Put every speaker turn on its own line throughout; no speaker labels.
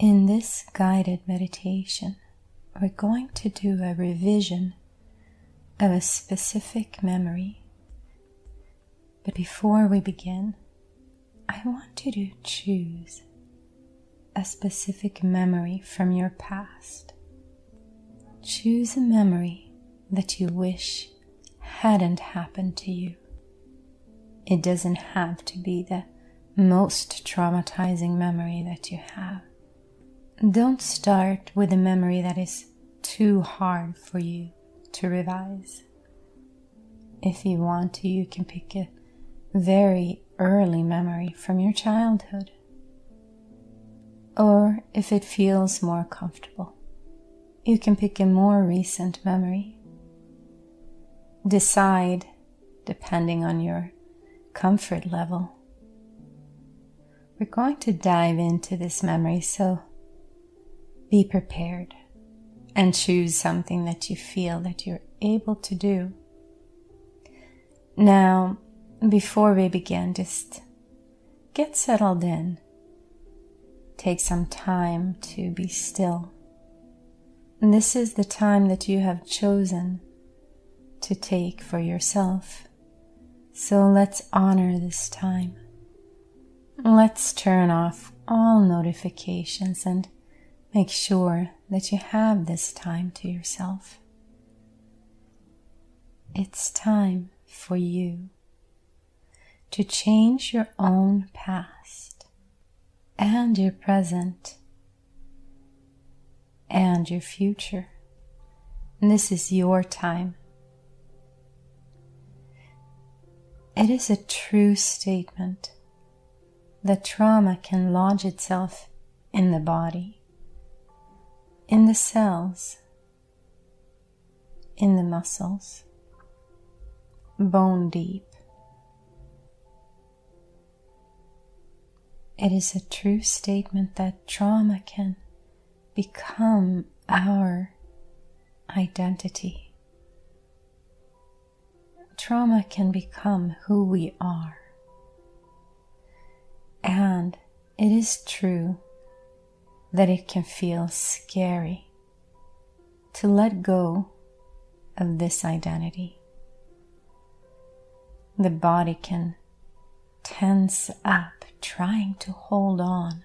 In this guided meditation, we're going to do a revision of a specific memory. But before we begin, I want you to choose a specific memory from your past. Choose a memory that you wish hadn't happened to you. It doesn't have to be the most traumatizing memory that you have. Don't start with a memory that is too hard for you to revise. If you want to, you can pick a very early memory from your childhood. Or if it feels more comfortable, you can pick a more recent memory. Decide, depending on your comfort level. We're going to dive into this memory, so be prepared and choose something that you feel that you're able to do. Now, before we begin, just get settled in. Take some time to be still. And this is the time that you have chosen to take for yourself. So let's honor this time. Let's turn off all notifications and make sure that you have this time to yourself. It's time for you to change your own past and your present and your future. And this is your time. It is a true statement that trauma can lodge itself in the body, in the cells, in the muscles, bone deep. It is a true statement that trauma can become our identity. Trauma can become who we are. And it is true that it can feel scary to let go of this identity. The body can tense up trying to hold on.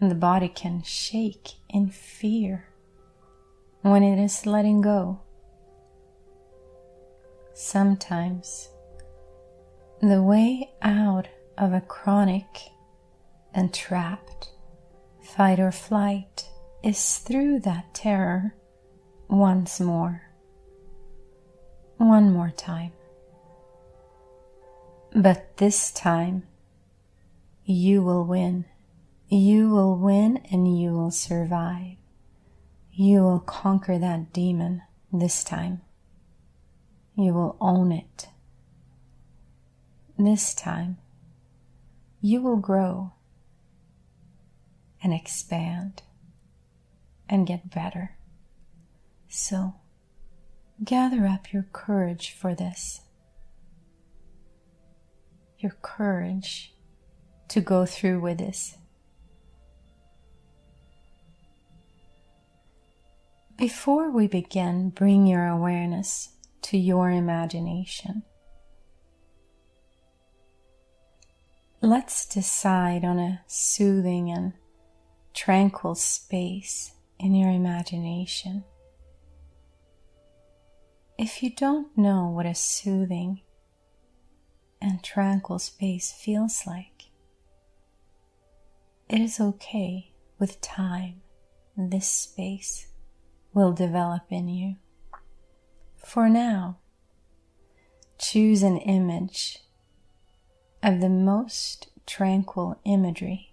And the body can shake in fear when it is letting go. Sometimes the way out of a chronic and trapped fight or flight is through that terror once more. One more time. But this time, you will win. You will win and you will survive. You will conquer that demon this time. You will own it. This time, you will grow and expand and get better. So, gather up your courage for this. Your courage to go through with this. Before we begin, bring your awareness to your imagination. Let's decide on a soothing and tranquil space in your imagination. If you don't know what a soothing and tranquil space feels like, it is okay with time, this space will develop in you. For now, choose an image of the most tranquil imagery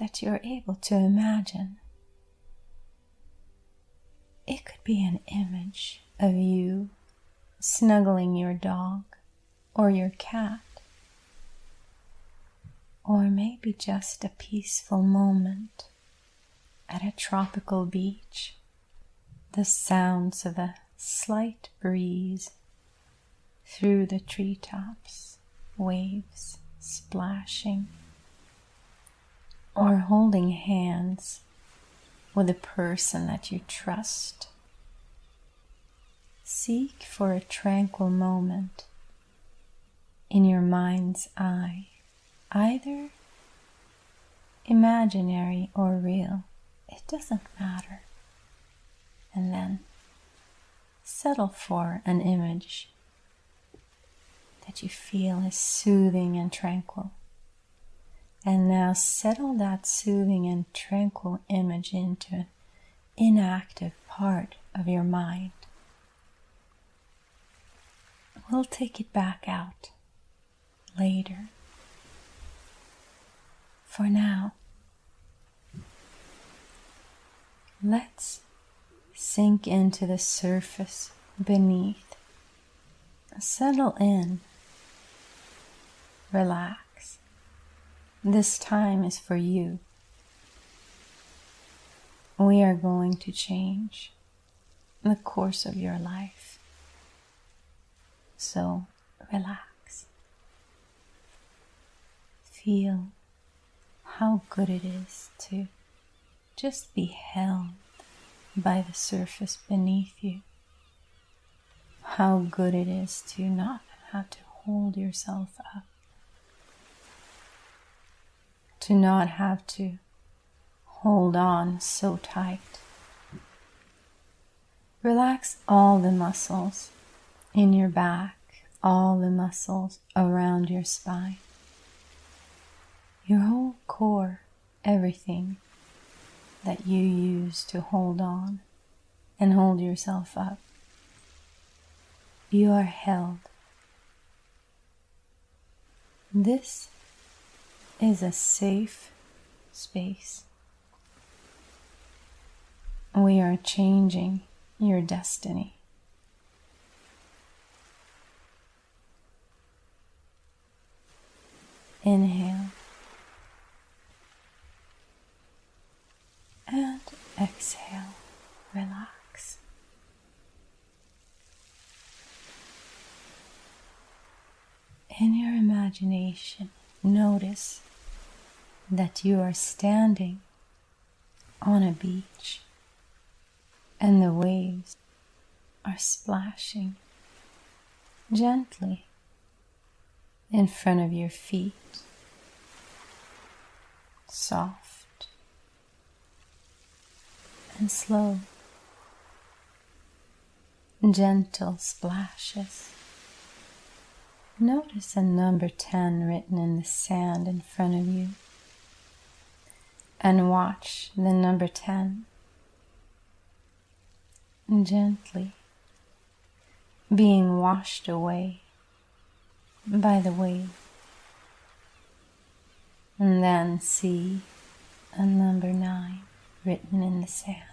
that you're able to imagine. It could be an image of you snuggling your dog or your cat, or maybe just a peaceful moment at a tropical beach, the sounds of a slight breeze through the treetops waves splashing, or holding hands with a person that you trust. Seek for a tranquil moment in your mind's eye, either imaginary or real, it doesn't matter. And then settle for an image that you feel is soothing and tranquil. And now settle that soothing and tranquil image into an inactive part of your mind. We'll take it back out later. For now, let's sink into the surface beneath. Settle in. Relax. This time is for you. We are going to change the course of your life. So relax. Feel how good it is to just be held by the surface beneath you. How good it is to not have to hold yourself up, to not have to hold on so tight. Relax all the muscles in your back, all the muscles around your spine your whole core, everything that you use to hold on and hold yourself up. You are held. This is a safe space. We are changing your destiny. Inhale. and exhale, relax. In your imagination, notice that you are standing on a beach and the waves are splashing gently in front of your feet, soft and slow, gentle splashes. Notice a number 10 written in the sand in front of you and watch the number 10 gently being washed away by the wave. And then see a number 9 written in the sand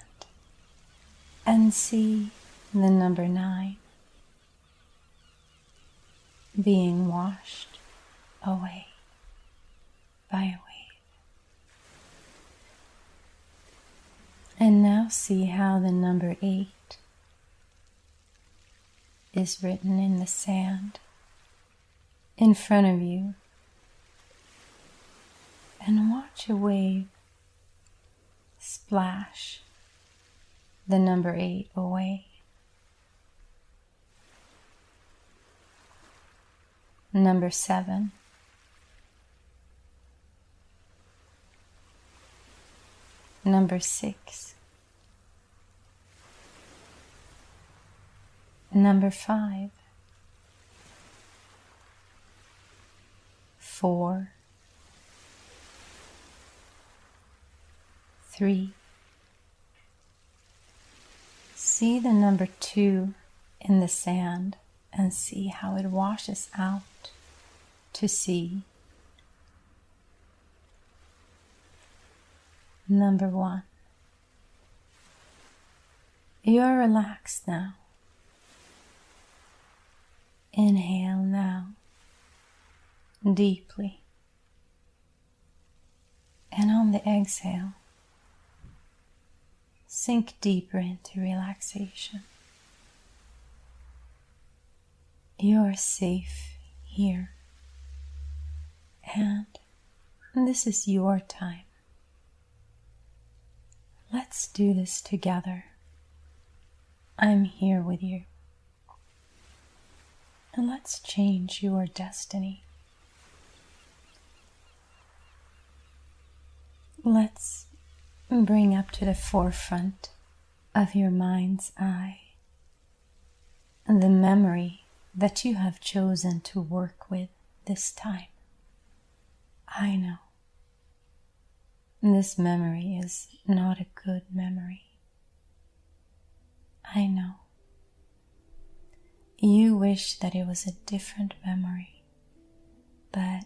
and see the number nine being washed away by a wave. And now see how the number eight is written in the sand in front of you. And watch a wave splash the number eight away. Number seven. Number six. Number five, four, three. See the number two in the sand and see how it washes out to sea. Number one. You are relaxed now. Inhale now, deeply. And on the exhale, sink deeper into relaxation. You are safe here, and this is your time Let's do this together. I'm here with you. And let's change your destiny. Let's bring up to the forefront of your mind's eye the memory that you have chosen to work with this time. I know this memory is not a good memory. I know. You wish that it was a different memory, but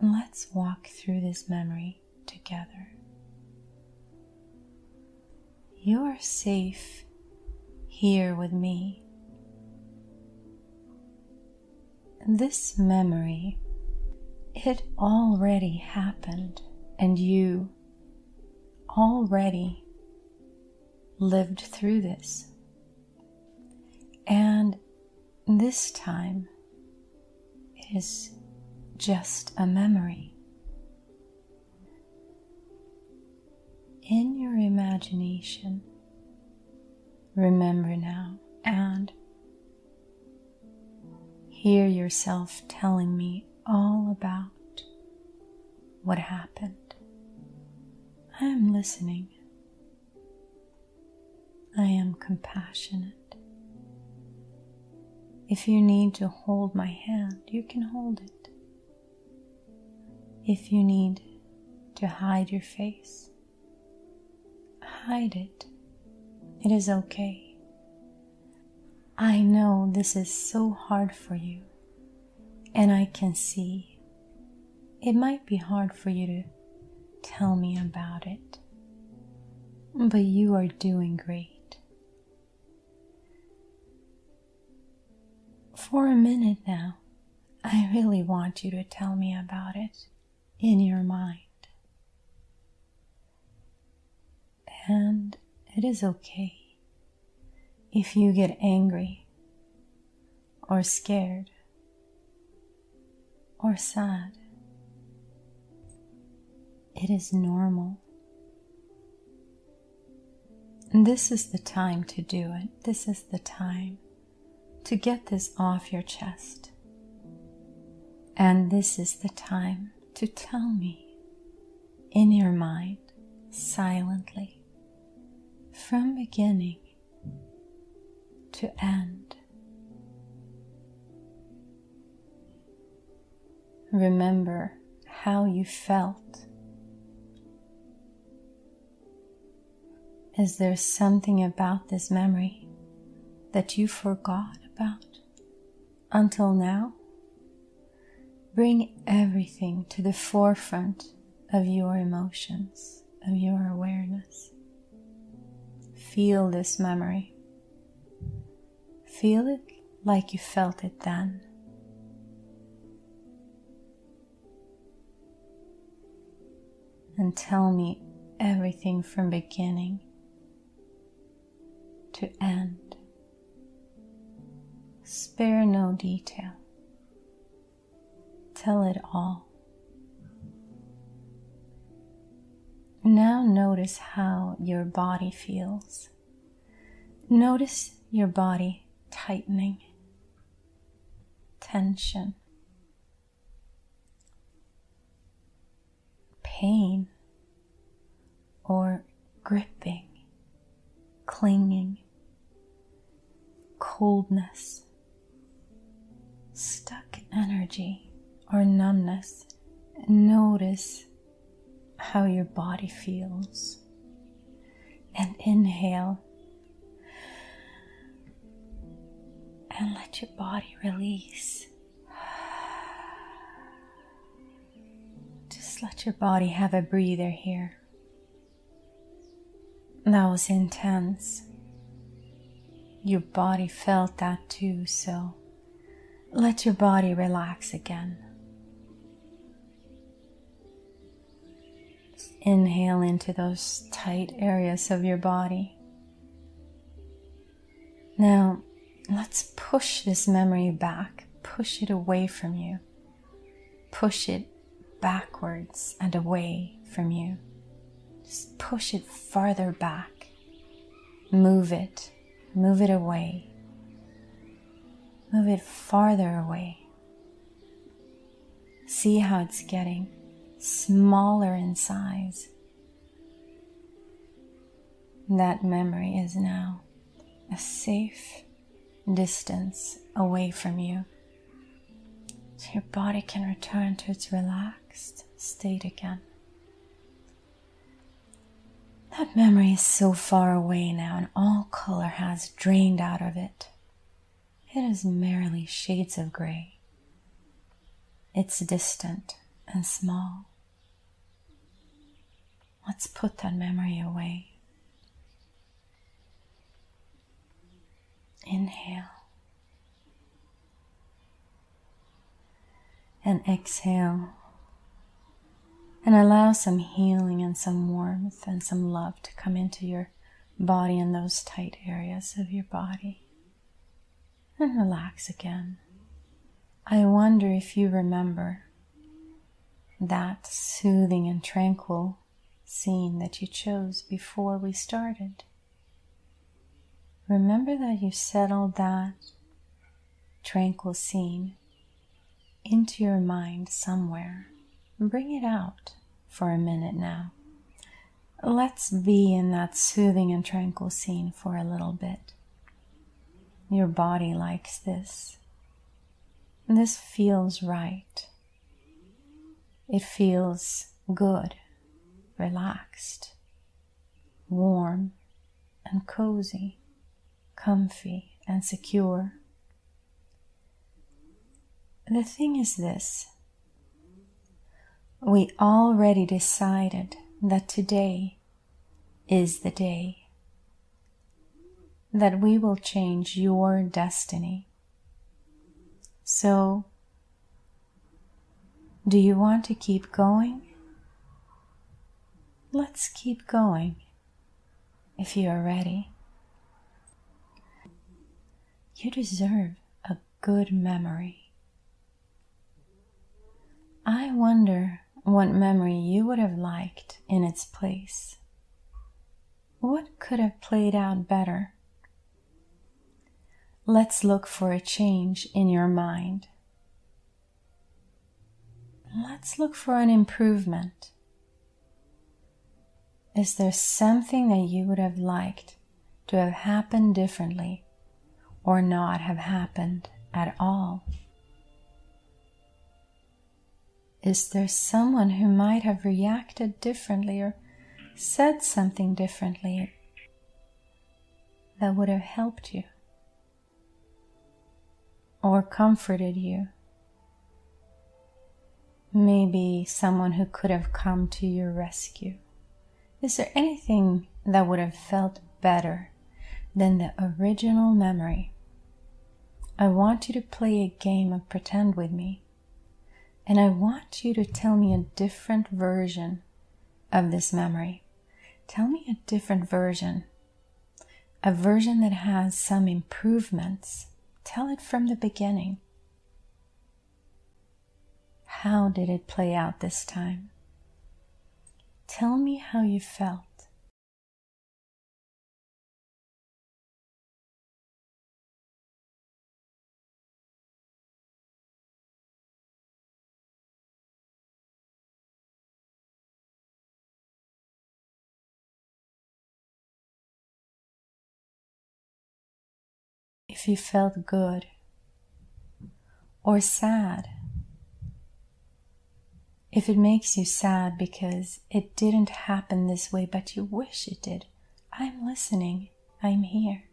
let's walk through this memory together. You are safe here with me. This memory, it already happened, and you already lived through this. And this time, it is just a memory. in your imagination, remember now and hear yourself telling me all about what happened. I am listening. I am compassionate. If you need to hold my hand, you can hold it. If you need to hide your face, hide it. It is okay. I know this is so hard for you, and I can see it might be hard for you to tell me about it, but you are doing great. For a minute now, I really want you to tell me about it in your mind. And it is okay if you get angry or scared or sad. It is normal. And this is the time to do it. This is the time to get this off your chest. And this is the time to tell me in your mind silently from beginning to end. Remember how you felt. Is there something about this memory that you forgot about until now? Bring everything to the forefront of your emotions, of your awareness. Feel this memory. Feel it like you felt it then. And tell me everything from beginning to end. Spare no detail. Tell it all. Now notice how your body feels. Notice your body tightening, tension, pain, or gripping, clinging, coldness, stuck energy, or numbness. Notice how your body feels. And inhale. And let your body release. Just let your body have a breather here. That was intense. Your body felt that too, so let your body relax again. Inhale into those tight areas of your body. Now, let's push this memory back, push it away from you, push it backwards and away from you. Just push it farther back. Move it. Move it away. Move it farther away. See how it's getting smaller in size. That memory is now a safe distance away from you. So your body can return to its relaxed state again. That memory is so far away now, and all color has drained out of it. It is merely shades of gray. It's distant and small. Let's put that memory away. Inhale. And exhale. And allow some healing and some warmth and some love to come into your body and those tight areas of your body. And relax again. I wonder if you remember that soothing and tranquil scene that you chose before we started. Remember that you settled that tranquil scene into your mind somewhere. Bring it out for a minute now. Let's be in that soothing and tranquil scene for a little bit. Your body likes this. This feels right. It feels good, relaxed, warm, and cozy comfy and secure. The thing is this we already decided that today is the day that we will change your destiny. So, do you want to keep going? Let's keep going if you are ready. You deserve a good memory. I wonder what memory you would have liked in its place. What could have played out better? Let's look for a change in your mind. Let's look for an improvement. Is there something that you would have liked to have happened differently or not have happened at all? Is there someone who might have reacted differently or said something differently that would have helped you or comforted you? Maybe someone who could have come to your rescue. Is there anything that would have felt better than the original memory. I want you to play a game of pretend with me, and I want you to tell me a different version of this memory. Tell me a different version, a version that has some improvements. Tell it from the beginning. How did it play out this time? Tell me how you felt. If you felt good or sad. If it makes you sad because it didn't happen this way, but you wish it did, I'm listening. I'm here.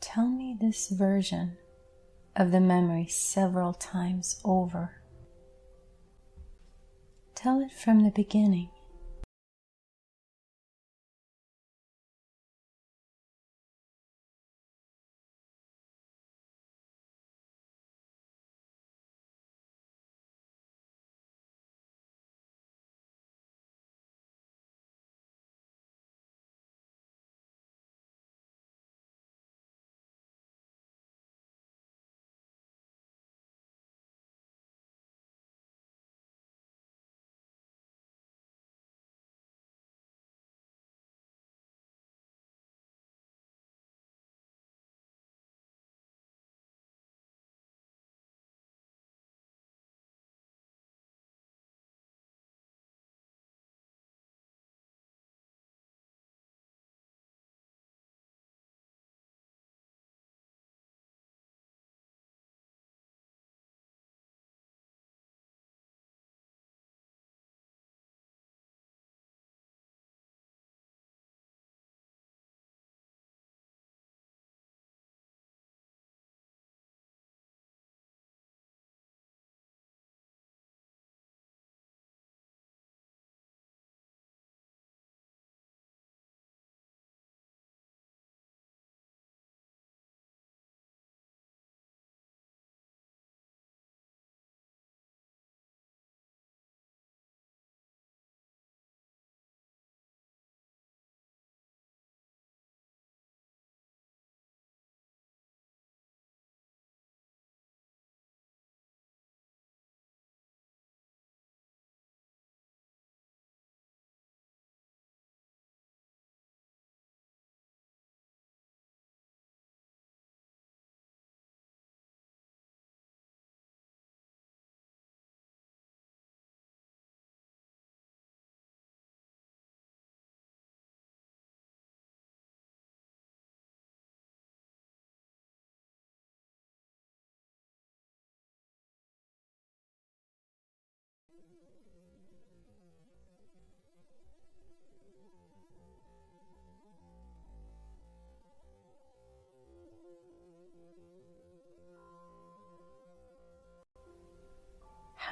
Tell me this version of the memory several times over. Tell it from the beginning.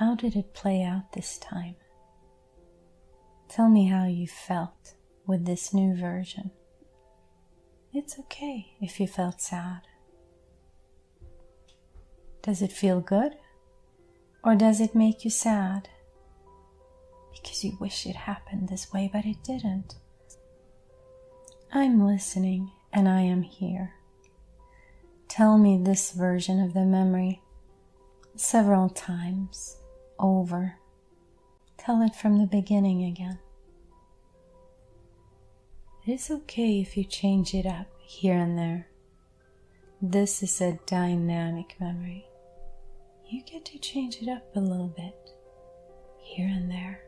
How did it play out this time? Tell me how you felt with this new version. It's okay if you felt sad. Does it feel good? Or does it make you sad? Because you wish it happened this way, but it didn't. I'm listening and I am here. Tell me this version of the memory several times over. Tell it from the beginning again. It's okay if you change it up here and there. This is a dynamic memory. You get to change it up a little bit here and there.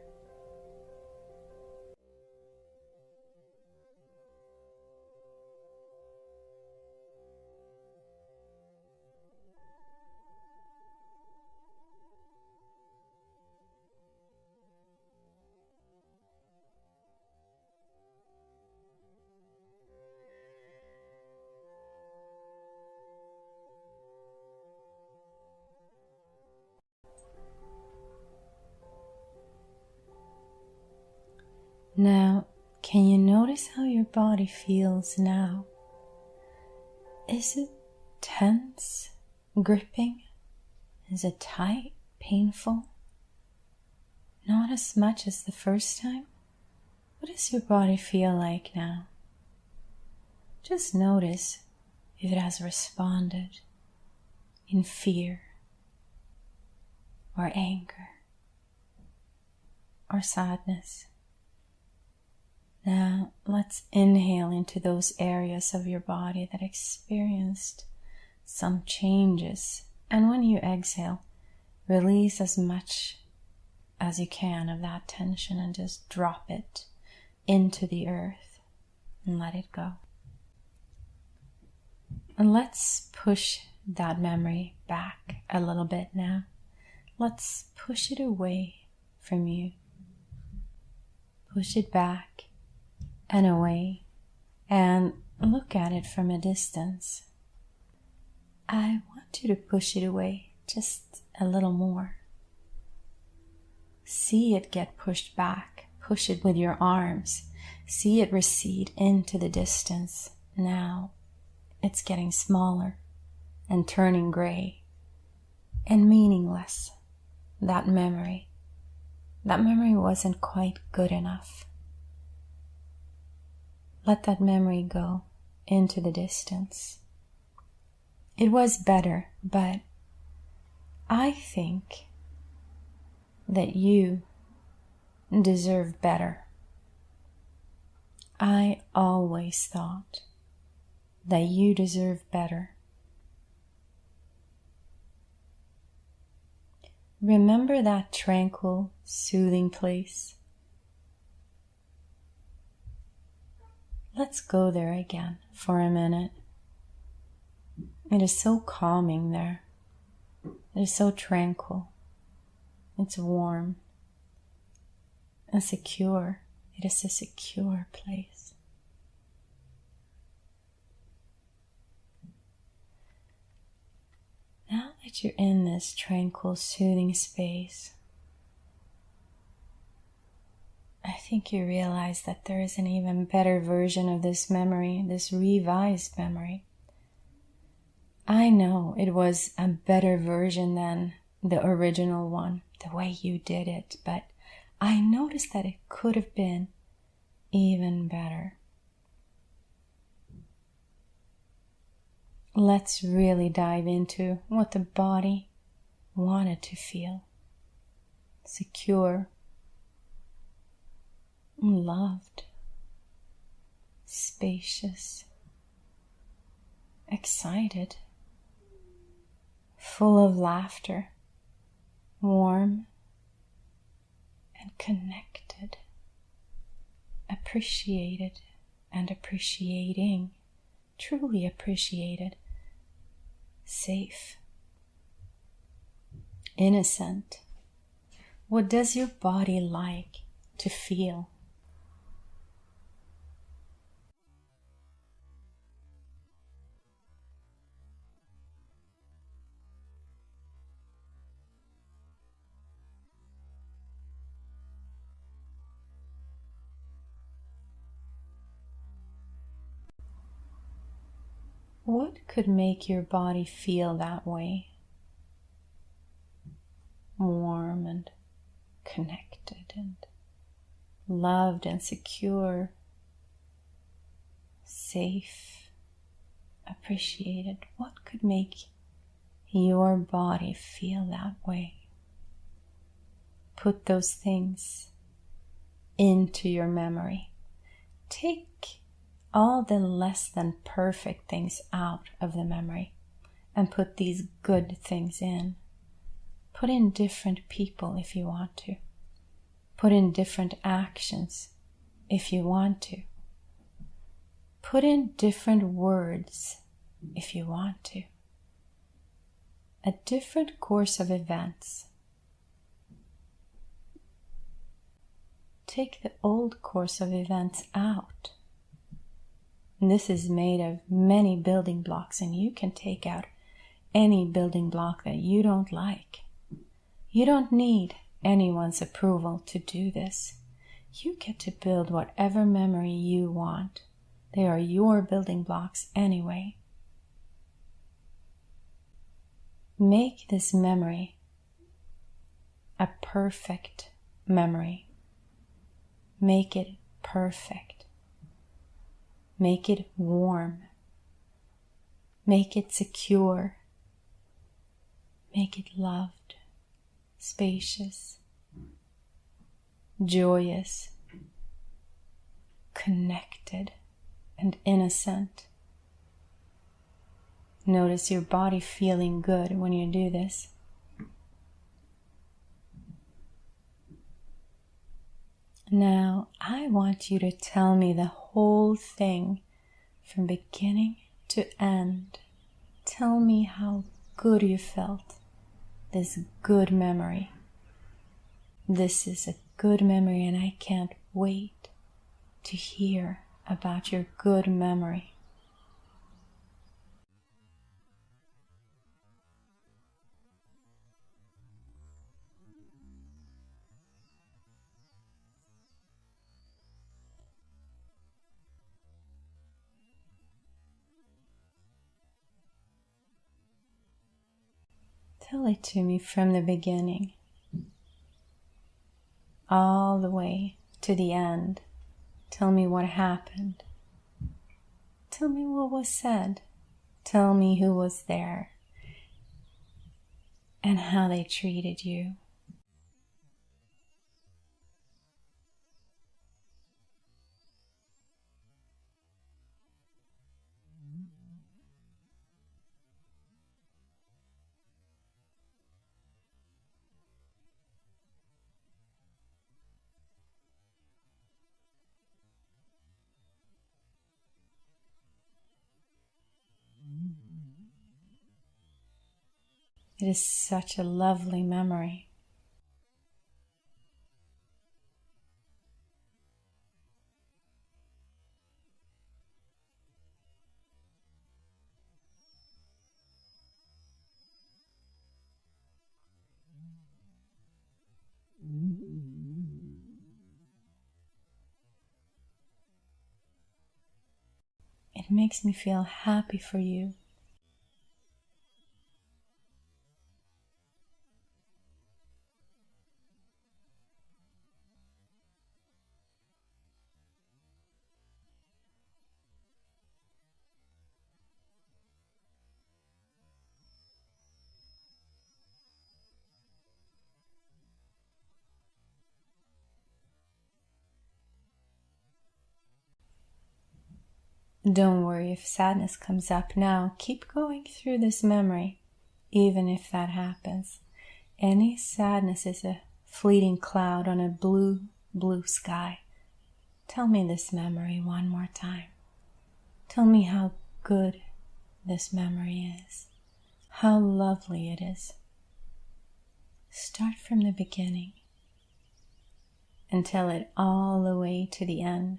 Notice how your body feels now? Is it tense, gripping? Is it tight, painful? Not as much as the first time? What does your body feel like now? Just notice if it has responded in fear or anger or sadness. Now let's inhale into those areas of your body that experienced some changes. And when you exhale, release as much as you can of that tension and just drop it into the earth and let it go. And let's push that memory back a little bit now. Let's push it away from you. Push it back and away and look at it from a distance. I want you to push it away just a little more. See it get pushed back. Push it with your arms. See it recede into the distance. Now it's getting smaller and turning gray and meaningless. That memory. That memory wasn't quite good enough. Let that memory go into the distance. It was better, but I think that you deserve better. I always thought that you deserve better. Remember that tranquil, soothing place Let's go there again for a minute. It is so calming there. It is so tranquil. It's warm and secure. It is a secure place. Now that you're in this tranquil, soothing space, I think you realize that there is an even better version of this memory, this revised memory. I know it was a better version than the original one, the way you did it, but I noticed that it could have been even better. Let's really dive into what the body wanted to feel secure, loved, spacious, excited, full of laughter, warm and connected, appreciated and appreciating, truly appreciated, safe, innocent, What does your body like to feel? Could make your body feel that way? Warm and connected and loved and secure, safe, appreciated. What could make your body feel that way? Put those things into your memory. Take all the less than perfect things out of the memory and put these good things in. Put in different people if you want to. Put in different actions if you want to. Put in different words if you want to. A different course of events. Take the old course of events out and this is made of many building blocks, and you can take out any building block that you don't like. You don't need anyone's approval to do this. You get to build whatever memory you want. They are your building blocks anyway. Make this memory a perfect memory. Make it perfect. Make it warm. Make it secure. Make it loved, spacious, joyous, connected, and innocent. Notice your body feeling good when you do this. Now, I want you to tell me the whole thing from beginning to end. Tell me how good you felt. This good memory. This is a good memory, and I can't wait to hear about your good memory. Tell it to me from the beginning, all the way to the end. Tell me what happened. Tell me what was said. Tell me who was there and how they treated you. It is such a lovely memory. It makes me feel happy for you. Don't worry if sadness comes up now. Keep going through this memory, even if that happens. Any sadness is a fleeting cloud on a blue, blue sky. Tell me this memory one more time. Tell me how good this memory is, how lovely it is. Start from the beginning. and tell it all the way to the end.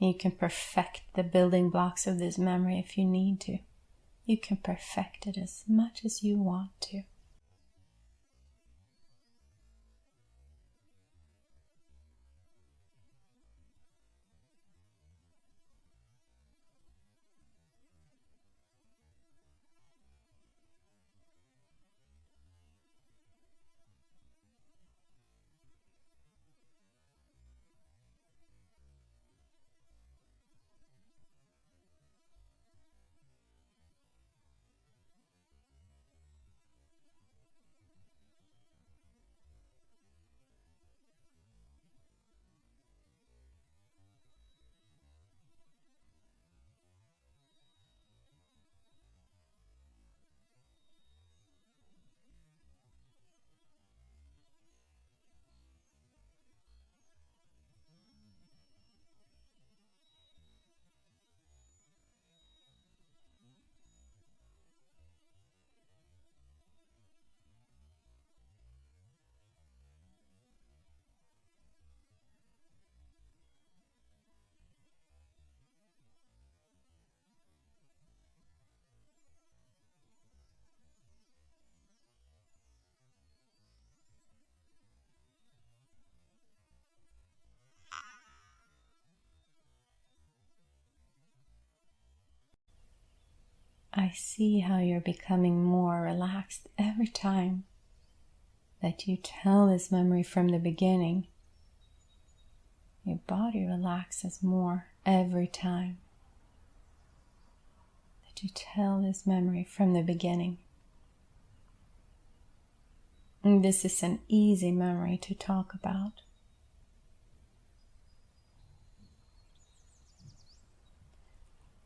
You can perfect the building blocks of this memory if you need to. You can perfect it as much as you want to. I see how you're becoming more relaxed every time that you tell this memory from the beginning. Your body relaxes more every time that you tell this memory from the beginning. And this is an easy memory to talk about.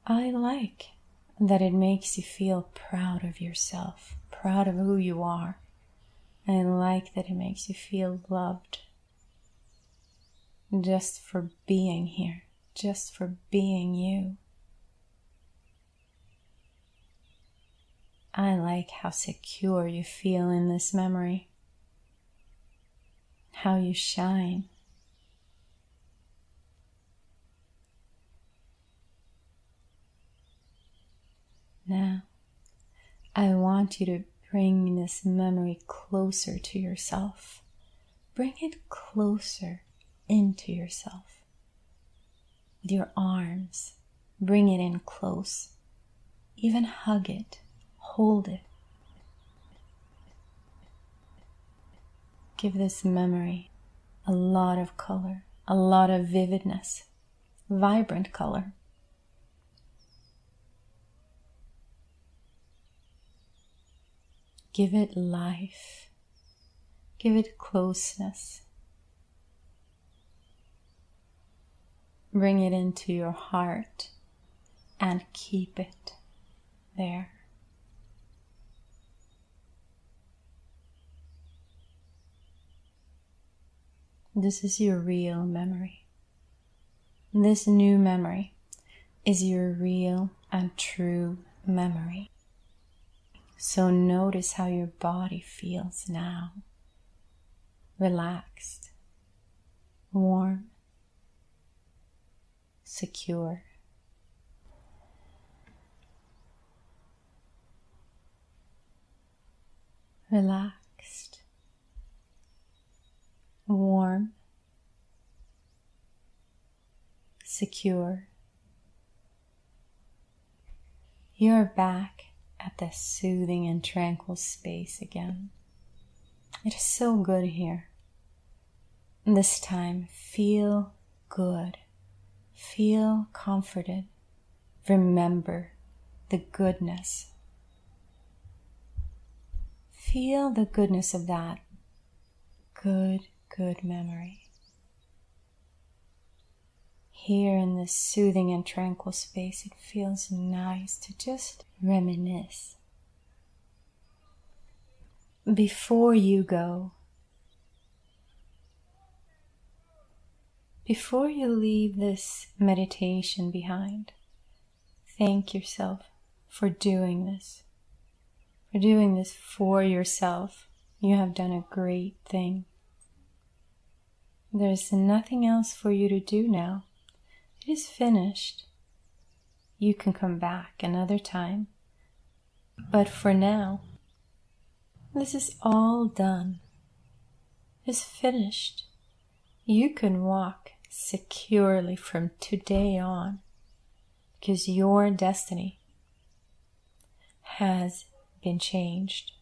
I like that it makes you feel proud of yourself, proud of who you are. I like that it makes you feel loved just for being here, just for being you. I like how secure you feel in this memory, how you shine. Now, I want you to bring this memory closer to yourself. Bring it closer into yourself. With your arms, bring it in close. Even hug it, hold it. Give this memory a lot of color, a lot of vividness, vibrant color. Give it life. Give it closeness. Bring it into your heart and keep it there. This is your real memory. This new memory is your real and true memory. So notice how your body feels now. Relaxed, warm, secure. Relaxed, warm, secure. You're back at this soothing and tranquil space again. It is so good here. This time, feel good. Feel comforted. Remember the goodness. Feel the goodness of that good, good memory. Here in this soothing and tranquil space, it feels nice to just reminisce. Before you go, before you leave this meditation behind, thank yourself for doing this, for doing this for yourself. You have done a great thing. There's nothing else for you to do now. It is finished. You can come back another time. But for now, this is all done. It's finished. You can walk securely from today on because your destiny has been changed.